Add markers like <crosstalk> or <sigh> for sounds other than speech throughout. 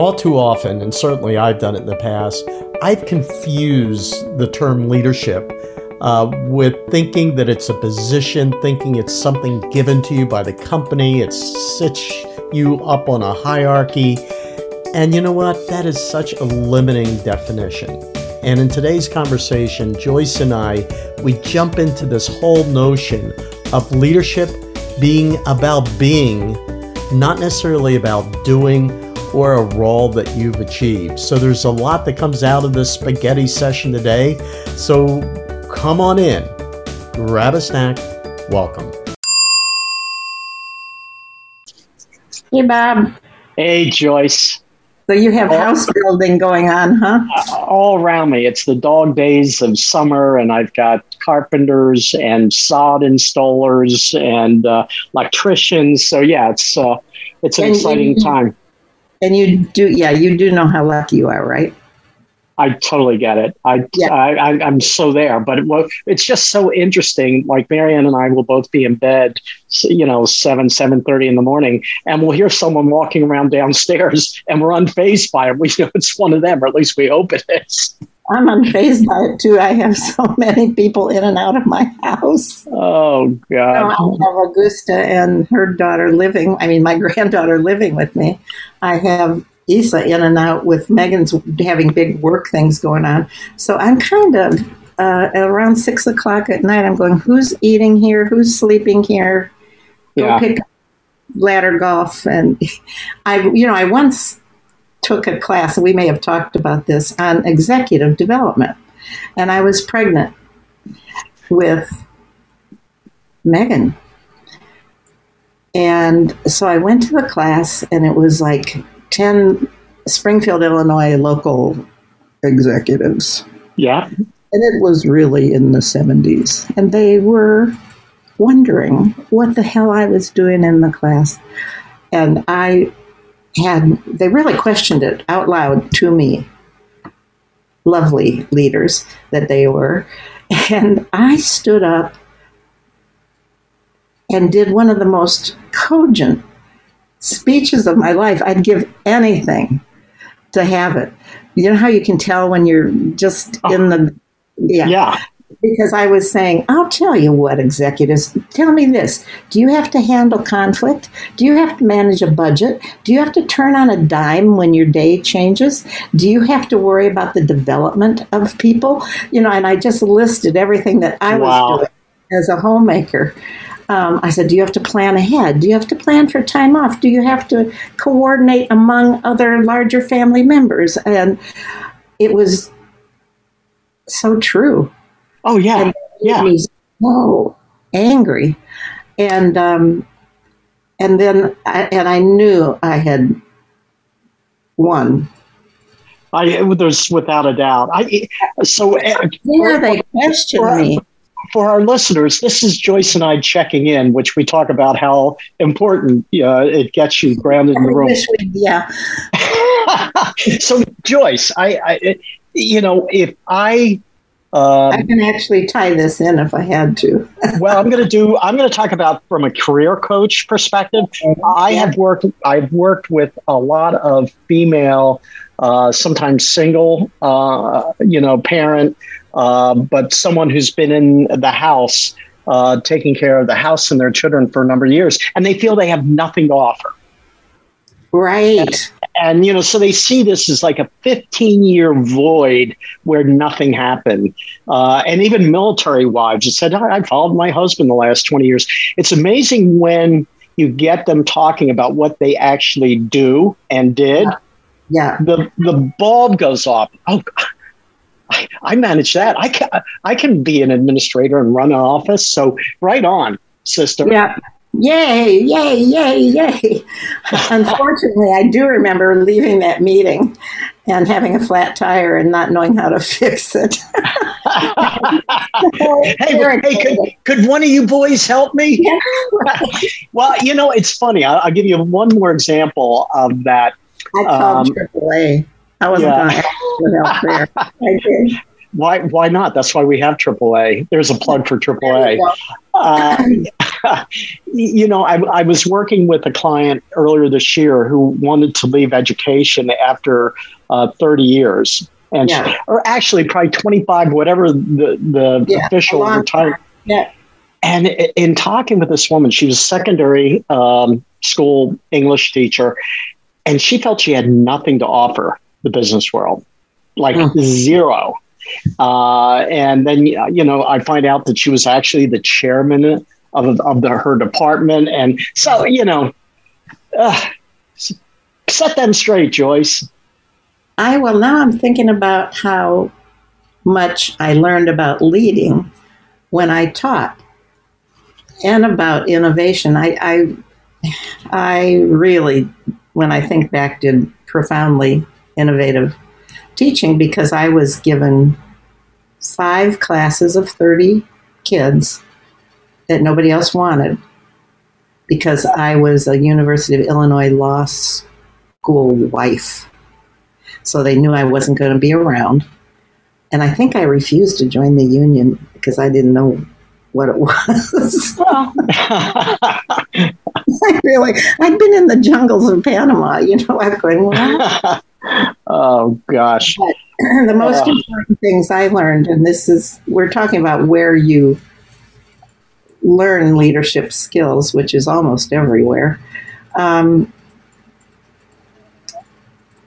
all too often, and certainly I've done it in the past, I've confused the term leadership uh, with thinking that it's a position, thinking it's something given to you by the company, it sits you up on a hierarchy. And you know what? That is such a limiting definition. And in today's conversation, Joyce and I, we jump into this whole notion of leadership being about being, not necessarily about doing or a role that you've achieved. So there's a lot that comes out of this spaghetti session today. So come on in, grab a snack, welcome. Hey, Bob. Hey, Joyce. So you have house building going on, huh? All around me. It's the dog days of summer, and I've got carpenters and sod installers and uh, electricians. So yeah, it's uh, it's an And exciting you- time. And you do, yeah, you do know how lucky you are, right? I totally get it. I, Yeah. I, I I'm so there, but it, it's just so interesting. Like Marianne and I will both be in bed, you know, seven seven thirty in the morning, and we'll hear someone walking around downstairs, and we're unfazed by it. We know it's one of them, or at least we hope it is. I'm unfazed by it too. I have so <laughs> many people in and out of my house. Oh You know, God! I have Augusta and her daughter living, I mean, my <laughs> granddaughter living with me. I have Isa in and out with Megan's having big work things going on. So I'm kind of, uh, around six o'clock at night, I'm going, who's eating here? Who's sleeping here? Go Yeah. pick up ladder golf. And <laughs> I, you know, I once took a class, we may have talked about this, on executive development. And I was pregnant with Megan. And so I went to the class, and it was like 10 Springfield, Illinois local executives. Yeah, And it was really in the 70s. And they were wondering what the hell I was doing in the class. And I had, they really questioned it out loud to me. Lovely leaders that they were. And I stood up and did one of the most cogent speeches of my life. I'd give anything to have it. You know how you can tell when you're just oh. in the yeah, yeah. Because I was saying, I'll tell you what, executives, tell me this. Do you have to handle conflict? Do you have to manage a budget? Do you have to turn on a dime when your day changes? Do you have to worry about the development of people? You know, and I just listed everything that I Wow. was doing as a homemaker. Um, I said, Do you have to plan ahead? Do you have to plan for time off? Do you have to coordinate among other larger family members? And it was so true Oh yeah, and yeah. me so angry and um and then I, and I knew I had won. I there's without a doubt. I so uh, Yeah, they questioned for, me. for our listeners, this is Joyce and I checking in, which we talk about how important uh, it gets you grounded in the room. we, yeah, <laughs> so Joyce, I, I you know if I. Um, I can actually tie this in if I had to. <laughs> well, I'm going to do. I'm going to talk about from a career coach perspective. I have worked. I've worked with a lot of female, uh, sometimes single, uh, you know, parent, uh, but someone who's been in the house, uh, taking care of the house and their children for a number of years, and they feel they have nothing to offer. Right. And you know, so they see this as like a 15 year void where nothing happened. Uh, and even military wives have said, I, I followed my husband the last 20 years. It's amazing when you get them talking about what they actually do and did. Yeah. The the bulb goes off. Oh, I, I manage that. I can I can be an administrator and run an office. So right on, sister. Yeah. Yay, yay, yay, yay. <laughs> Unfortunately, I do remember leaving that meeting and having a flat tire and not knowing how to <laughs> fix it. <laughs> hey, hey could, could one of you boys help me? well, you know, it's funny. I'll, I'll give you one more example of that. I called Um, AAA. I wasn't yeah. going to help there. I did. Why? Why not? That's why we have AAA. There's a plug for AAA. Uh, <laughs> you know, I, I, was working with a client earlier this year who wanted to leave education after uh, 30 years. And yeah. or actually probably 25, whatever the, the yeah, official retirement. Yeah. And in talking with this woman, she was a secondary um, school English teacher, and she felt she had nothing to offer the business world, like mm. zero. Uh, and then, you know, I find out that she was actually the chairman of, of the, her department. And so, you know, uh, set them straight, Joyce. I, well, now I'm thinking about how much I learned about leading when I taught and about innovation. I, I, I really, when I think back, did profoundly innovative teaching because I was given five classes of 30 kids that nobody else wanted because I was a University of Illinois law school wife. So they knew I wasn't going to be around. And I think I refused to join the union because I didn't know what it <laughs> was. Well. <laughs> I really, I'd been in the jungles of Panama, you know, I'm going, what? oh gosh. But <clears throat> the most important things I learned, and this is, we're talking about where you learn leadership skills, which is almost everywhere. Um,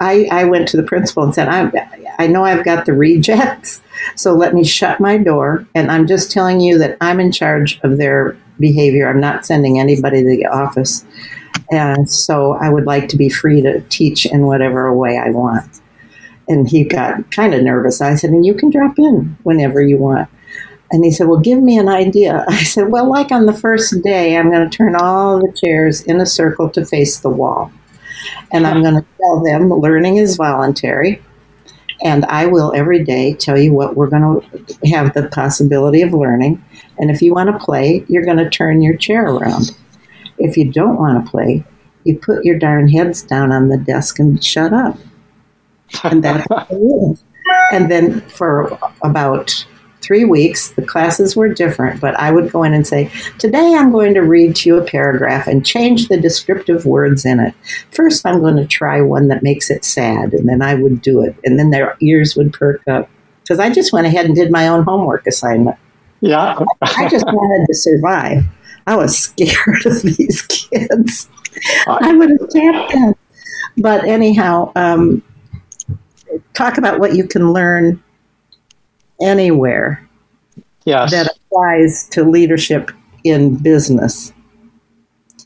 I, I went to the principal and said, I, I know I've got the rejects, so let me shut my door. And I'm just telling you that I'm in charge of their behavior. I'm not sending anybody to the office. And so I would like to be free to teach in whatever way I want. And he got kind of nervous. I said, and you can drop in whenever you want. And he said, Well, give me an idea. <laughs> I said, Well, like on the first day, I'm going to turn all the chairs in a circle to face the wall. And I'm going to tell them learning is voluntary. And I will every day tell you what we're going to have the possibility of learning. And if you want to play, you're going to turn your chair around. If you don't want to play, you put your darn heads down on the desk and shut up. And that's <laughs> And then for about three weeks, the classes were different, but I would go in and say, Today I'm going to read to you a paragraph and change the descriptive words in it. First, I'm going to try one that makes it sad, and then I would do it. And then their ears would perk up because I just went ahead and did my own homework assignment. Yeah. I just wanted to survive. I was scared of these kids. I would have tapped them. But anyhow, um, talk about what you can learn anywhere yes. that applies to leadership in business.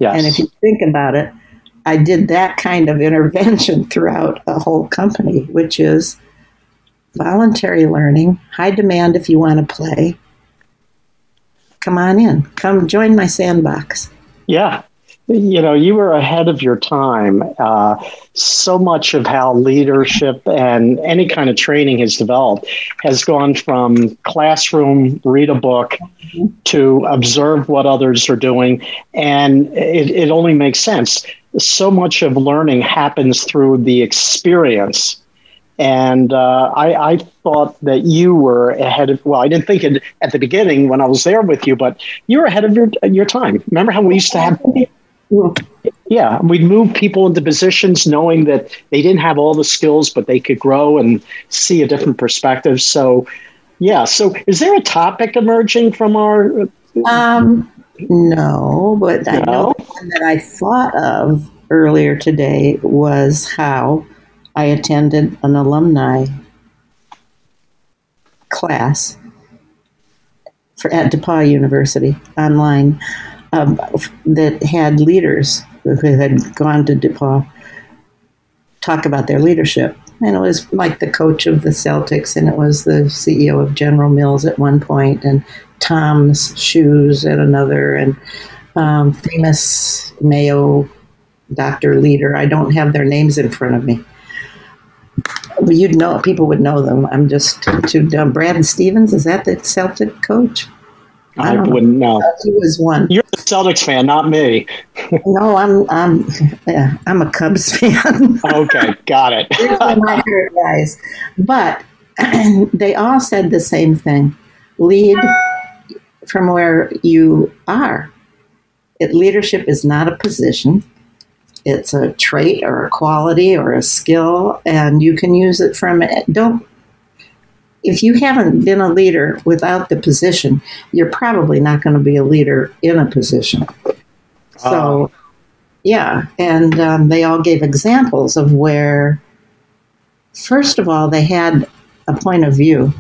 Yes. And if you think about it, I did that kind of <laughs> intervention throughout a whole company, which is voluntary learning, high demand if you want to play, come on in. Come join my sandbox. Yeah. You know, you were ahead of your time. Uh, so much of how leadership and any kind of training has developed has gone from classroom, read a book, to observe what others are doing. And it, it only makes sense. So much of learning happens through the experience and uh, I, I, thought that you were ahead of. Well, I didn't think it at the beginning when I was there with you, but you were ahead of your your time. Remember how we used to have? Yeah, we'd move people into positions knowing that they didn't have all the skills, but they could grow and see a different perspective. So, yeah. So, is there a topic emerging from our? Um, no, but no? I know one that I thought of earlier today was how I attended an alumni class for, at DePauw University online um, that had leaders who had gone to DePauw talk about their leadership. And it was like the coach of the Celtics, and it was the CEO of General Mills at one point, and Tom's Shoes at another, and um, famous Mayo doctor leader. I don't have their names in front of me you'd know people would know them. I'm just too dumb. Brad Stevens is that the Celtic coach? I, I wouldn't know. He was one. You're a Celtics fan, not me. <laughs> no, I'm I'm yeah, I'm a Cubs <laughs> fan. okay, got it. my but <clears throat> they all said the same thing: lead from where you are. it, leadership is not a position. It's a trait or a quality or a skill, and you can use it from it. don't. If you haven't been a leader without the position, you're probably not going to be a leader in a position. So, uh. yeah, and um, they all gave examples of where, first of all, they had a point of view,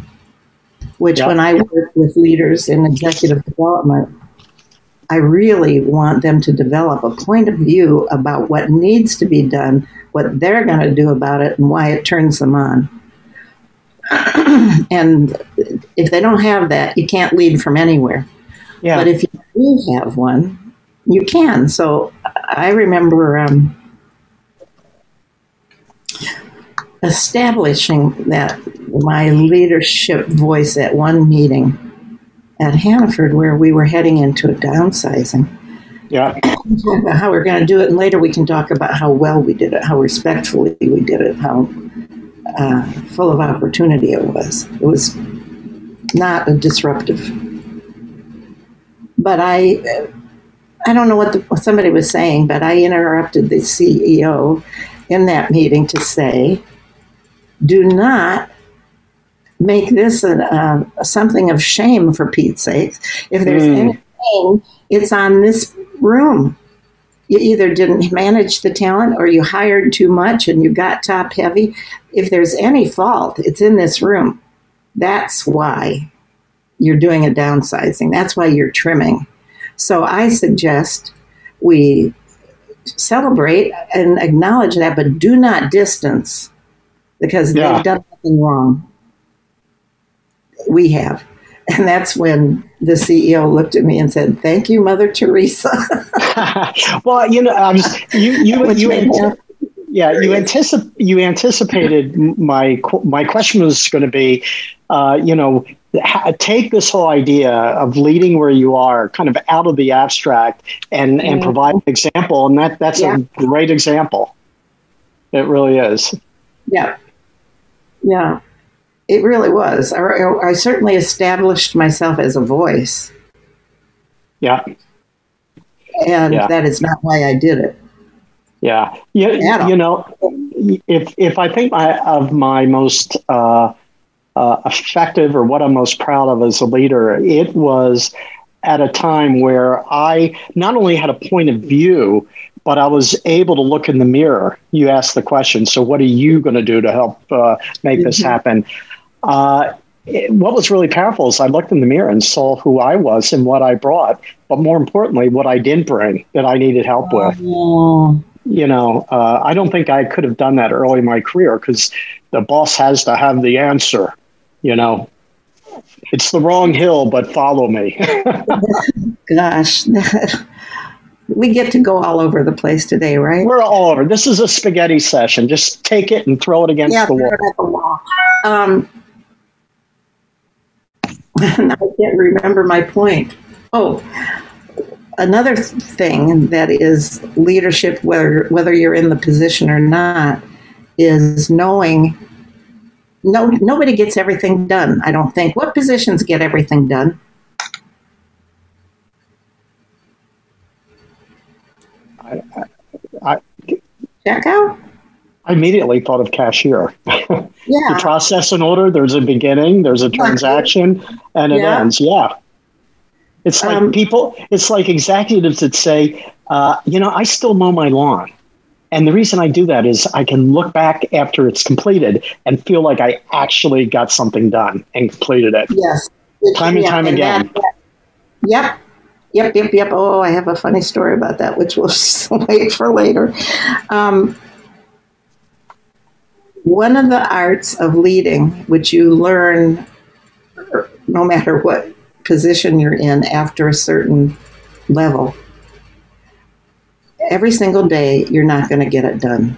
which when I work with leaders in executive development, I really want them to develop a point of view about what needs to be done, what they're going to do about it, and why it turns them on. <clears throat> and if they don't have that, you can't lead from anywhere. Yeah. But if you do have one, you can. So I remember um, establishing that my leadership voice at one meeting at Hannaford where we were heading into a downsizing. Yeah. How we're going to do it, and later we can talk about how well we did it, how respectfully we did it, how uh, full of opportunity it was. It was not a disruptive. But I, I don't know what, the, what somebody was saying, but I interrupted the CEO in that meeting to say, do not make this a, a, something of shame for Pete's sake. If there's mm. any shame, it's on this room. You either didn't manage the talent or you hired too much and you got top heavy. If there's any fault, it's in this room. That's why you're doing a downsizing. That's why you're trimming. So I suggest we celebrate and acknowledge that, but do not distance because yeah. they've done nothing wrong we have. And that's when the CEO looked at me and said, "Thank you, Mother Teresa." <laughs> well, you know, um, you you you. yeah, you anticip- you anticipated my my question was going to be, uh, you know, ha- take this whole idea of leading where you are, kind of out of the abstract, and and mm-hmm. provide an example, and that that's yeah. a great example. It really is. Yeah, yeah. It really was. I, I certainly established myself as a voice. Yeah. And yeah. that is not why I did it. Yeah. Yeah. You know, if, if I think my, of my most uh, uh, effective or what I'm most proud of as a leader, it was at a time where I not only had a point of view, but I was able to look in the mirror. You asked the question, so what are you going to do to help uh, make this mm-hmm. happen? Uh, it, what was really powerful is I looked in the mirror and saw who I was and what I brought, but more importantly, what I didn't bring that I needed help with. Oh. You know, uh, I don't think I could have done that early in my career because the boss has to have the answer. You know, it's the wrong hill, but follow me. <laughs> Gosh. we get to go all over the place today, right? We're all over. This is a spaghetti session. Just take it and throw it against yeah, the wall. The wall. Um, <laughs> I can't remember my point. Oh, another thing that is leadership, whether whether you're in the position or not, is knowing. No, nobody gets everything done. I don't think. What positions get everything done? I, I, I checkout. I immediately thought of cashier. <laughs> Yeah. the process an order, there's a beginning, there's a transaction, and it yeah. ends. Yeah. It's like um, people, it's like executives that say, uh, you know, I still mow my lawn. And the reason I do that is I can look back after it's completed and feel like I actually got something done and completed it. Yes. Time and time and again. That, yep. Yep, yep, yep. Oh, I have a funny story about that, which we'll <laughs> wait for later. Um, one of the arts of leading, which you learn no matter what position you're in after a certain level, every single day you're not going to get it done.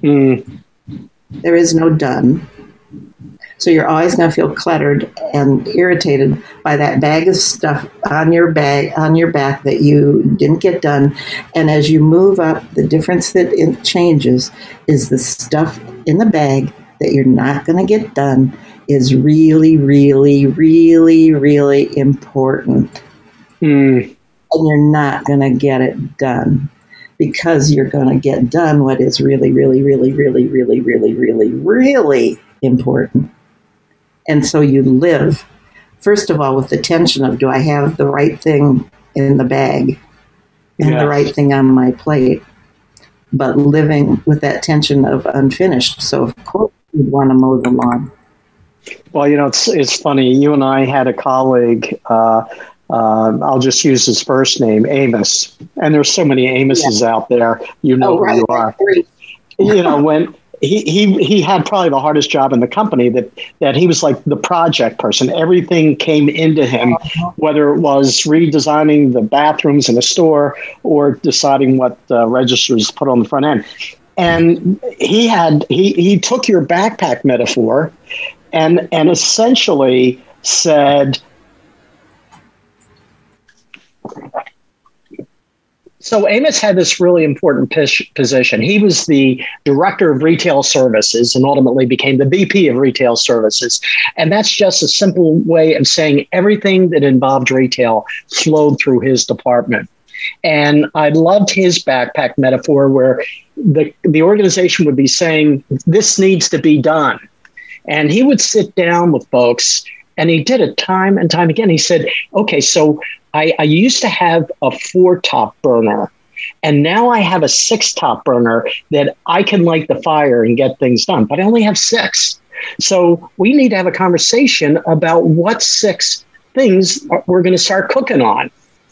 Mm. There is no done. So you're always going to feel cluttered and irritated by that bag of stuff on your bag on your back that you didn't get done. And as you move up, the difference that it changes is the stuff in the bag that you're not going to get done is really, really, really, really important. Mm. and you're not going to get it done because you're going to get done what is really, really, really, really, really, really, really, really important. And so you live, first of all, with the tension of do I have the right thing in the bag and the right thing on my plate? But living with that tension of unfinished. So, of course, you'd want to mow the lawn. Well, you know, it's, it's funny. You and I had a colleague. Uh, uh, I'll just use his first name, Amos. And there's so many Amoses yeah. out there. You know oh, right. who you are. you know, when he, he he had probably the hardest job in the company that that he was like the project person. Everything came into him whether it was redesigning the bathrooms in a store or deciding what uh, registers put on the front end. And he had he he took your backpack metaphor and and essentially said so Amos had this really important position. He was the director of retail services and ultimately became the VP of retail services. And that's just a simple way of saying everything that involved retail flowed through his department. And I loved his backpack metaphor where the, the organization would be saying, this needs to be done. And he would sit down with folks and he did it time and time again. He said, okay, so I, I used to have a four top burner. And now I have a six top burner that I can light the fire and get things done, but I only have six. So we need to have a conversation about what six things we're going to start cooking on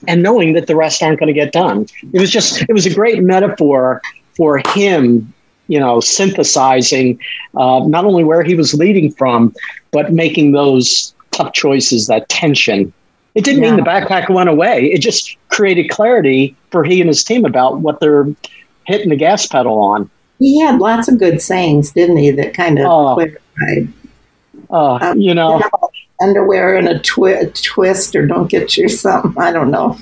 and knowing that the rest aren't going to get done. It was just, it was a great metaphor for him, you know, synthesizing uh, not only where he was leading from, but making those tough choices, that tension it didn't yeah. mean the backpack went away. It just created clarity for he and his team about what they're hitting the gas pedal on. He had lots of good sayings, didn't he? That kind of oh. clarified. Uh, um, you, know, underwear and a twi- twist, or don't get you something. I don't know.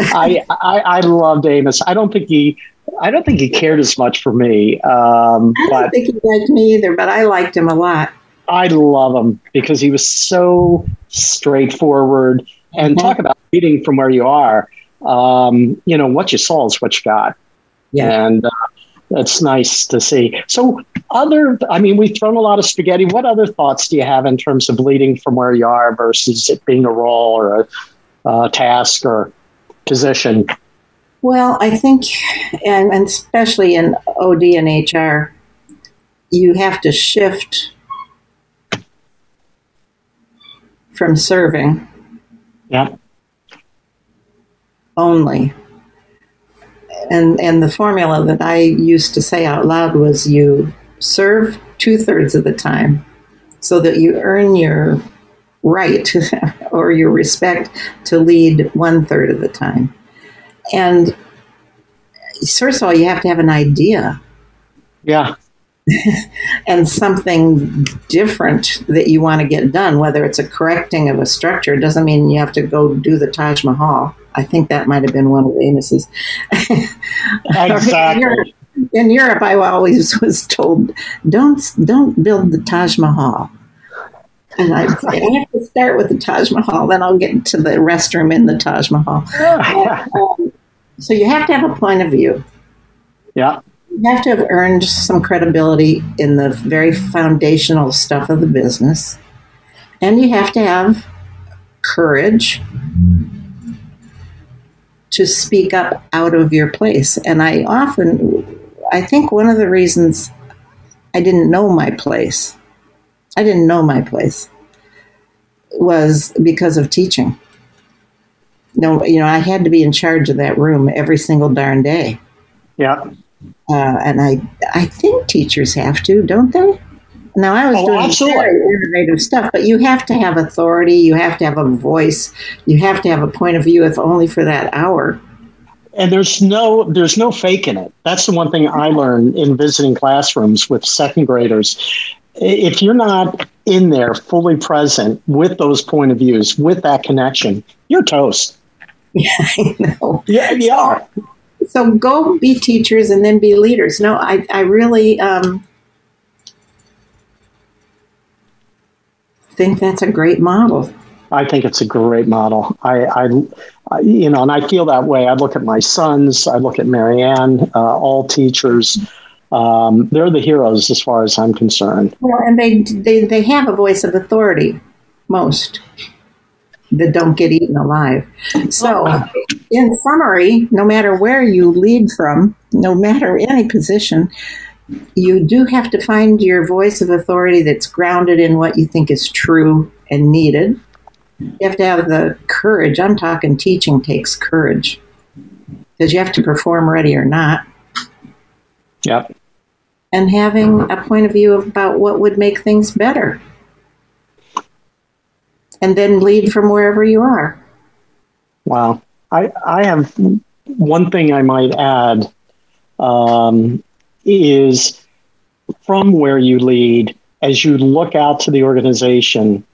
I, I I loved Amos. I don't think he I don't think he cared as much for me. Um, I don't but, think he liked me either, but I liked him a lot. I love him because he was so straightforward and talk about reading from where you are. Um, you know, what you saw is what you got. Yeah. And uh, that's nice to see. So, other, I mean, we've thrown a lot of spaghetti. What other thoughts do you have in terms of leading from where you are versus it being a role or a, a task or position? Well, I think, and, and especially in OD and HR, you have to shift from serving. Yeah. Only. And and the formula that I used to say out loud was you serve two thirds of the time so that you earn your right <laughs> or your respect to lead one third of the time. And first of all, you have to have an idea. Yeah. And something different that you want to get done, whether it's a correcting of a structure, doesn't mean you have to go do the Taj Mahal. I think that might have been one of the Amos's. <laughs> exactly. in, Europe, in Europe, I always was told, "Don't don't build the Taj Mahal." And I say, I have to start with the Taj Mahal, then I'll get to the restroom in the Taj Mahal. <laughs> um, so you have to have a point of view. Yeah you have to have earned some credibility in the very foundational stuff of the business. And you have to have courage to speak up out of your place. And I often, I think one of the reasons I didn't know my place, I didn't know my place, was because of teaching. No, you know, I had to be in charge of that room every single darn day. Yeah. Uh, and I, I think teachers have to, don't they? Now I was oh, doing absolutely. very innovative stuff, but you have to have authority. You have to have a voice. You have to have a point of view, if only for that hour. And there's no there's no faking it. That's the one thing I learned in visiting classrooms with second graders. If you're not in there fully present with those point of views, with that connection, you're toast. <laughs> Yeah, I know. Yeah, you are so go be teachers and then be leaders. No, I, I really um, think that's a great model. I think it's a great model. I, I, I, you know, and I feel that way. I look at my sons. I look at Marianne. Uh, all teachers. Um, they're the heroes as far as I'm concerned. Well, and they, they they have a voice of authority. Most that don't get eaten alive. So, in summary, no matter where you lead from, no matter any position, you do have to find your voice of authority that's grounded in what you think is true and needed. You have to have the courage. I'm talking teaching takes courage because you have to perform ready or not. Yep. And having a point of view about what would make things better and then lead from wherever you are. Wow. I, I have one thing I might add um, is from where you lead, as you look out to the organization,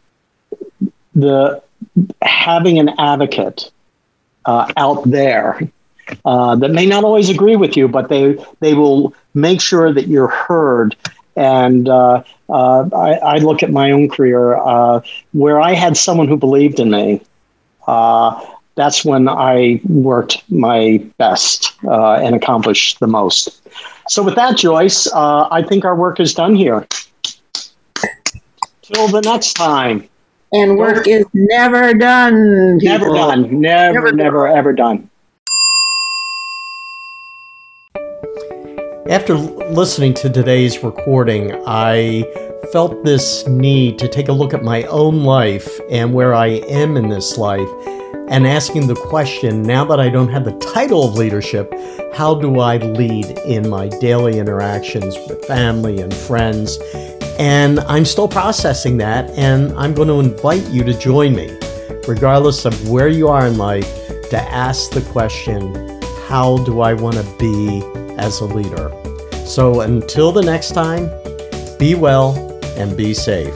the having an advocate uh, out there uh, that may not always agree with you, but they they will make sure that you're heard and uh, uh, I, I, look at my own career uh, where I had someone who believed in me. Uh, that's when I worked my best uh, and accomplished the most. So, with that, Joyce, uh, I think our work is done here. Till the next time. And work is never done. People. Never done. Never, never, never, ever done. After listening to today's recording, I felt this need to take a look at my own life and where I am in this life and asking the question now that I don't have the title of leadership, how do I lead in my daily interactions with family and friends? And I'm still processing that, and I'm going to invite you to join me, regardless of where you are in life, to ask the question how do I want to be as a leader? So until the next time, be well and be safe.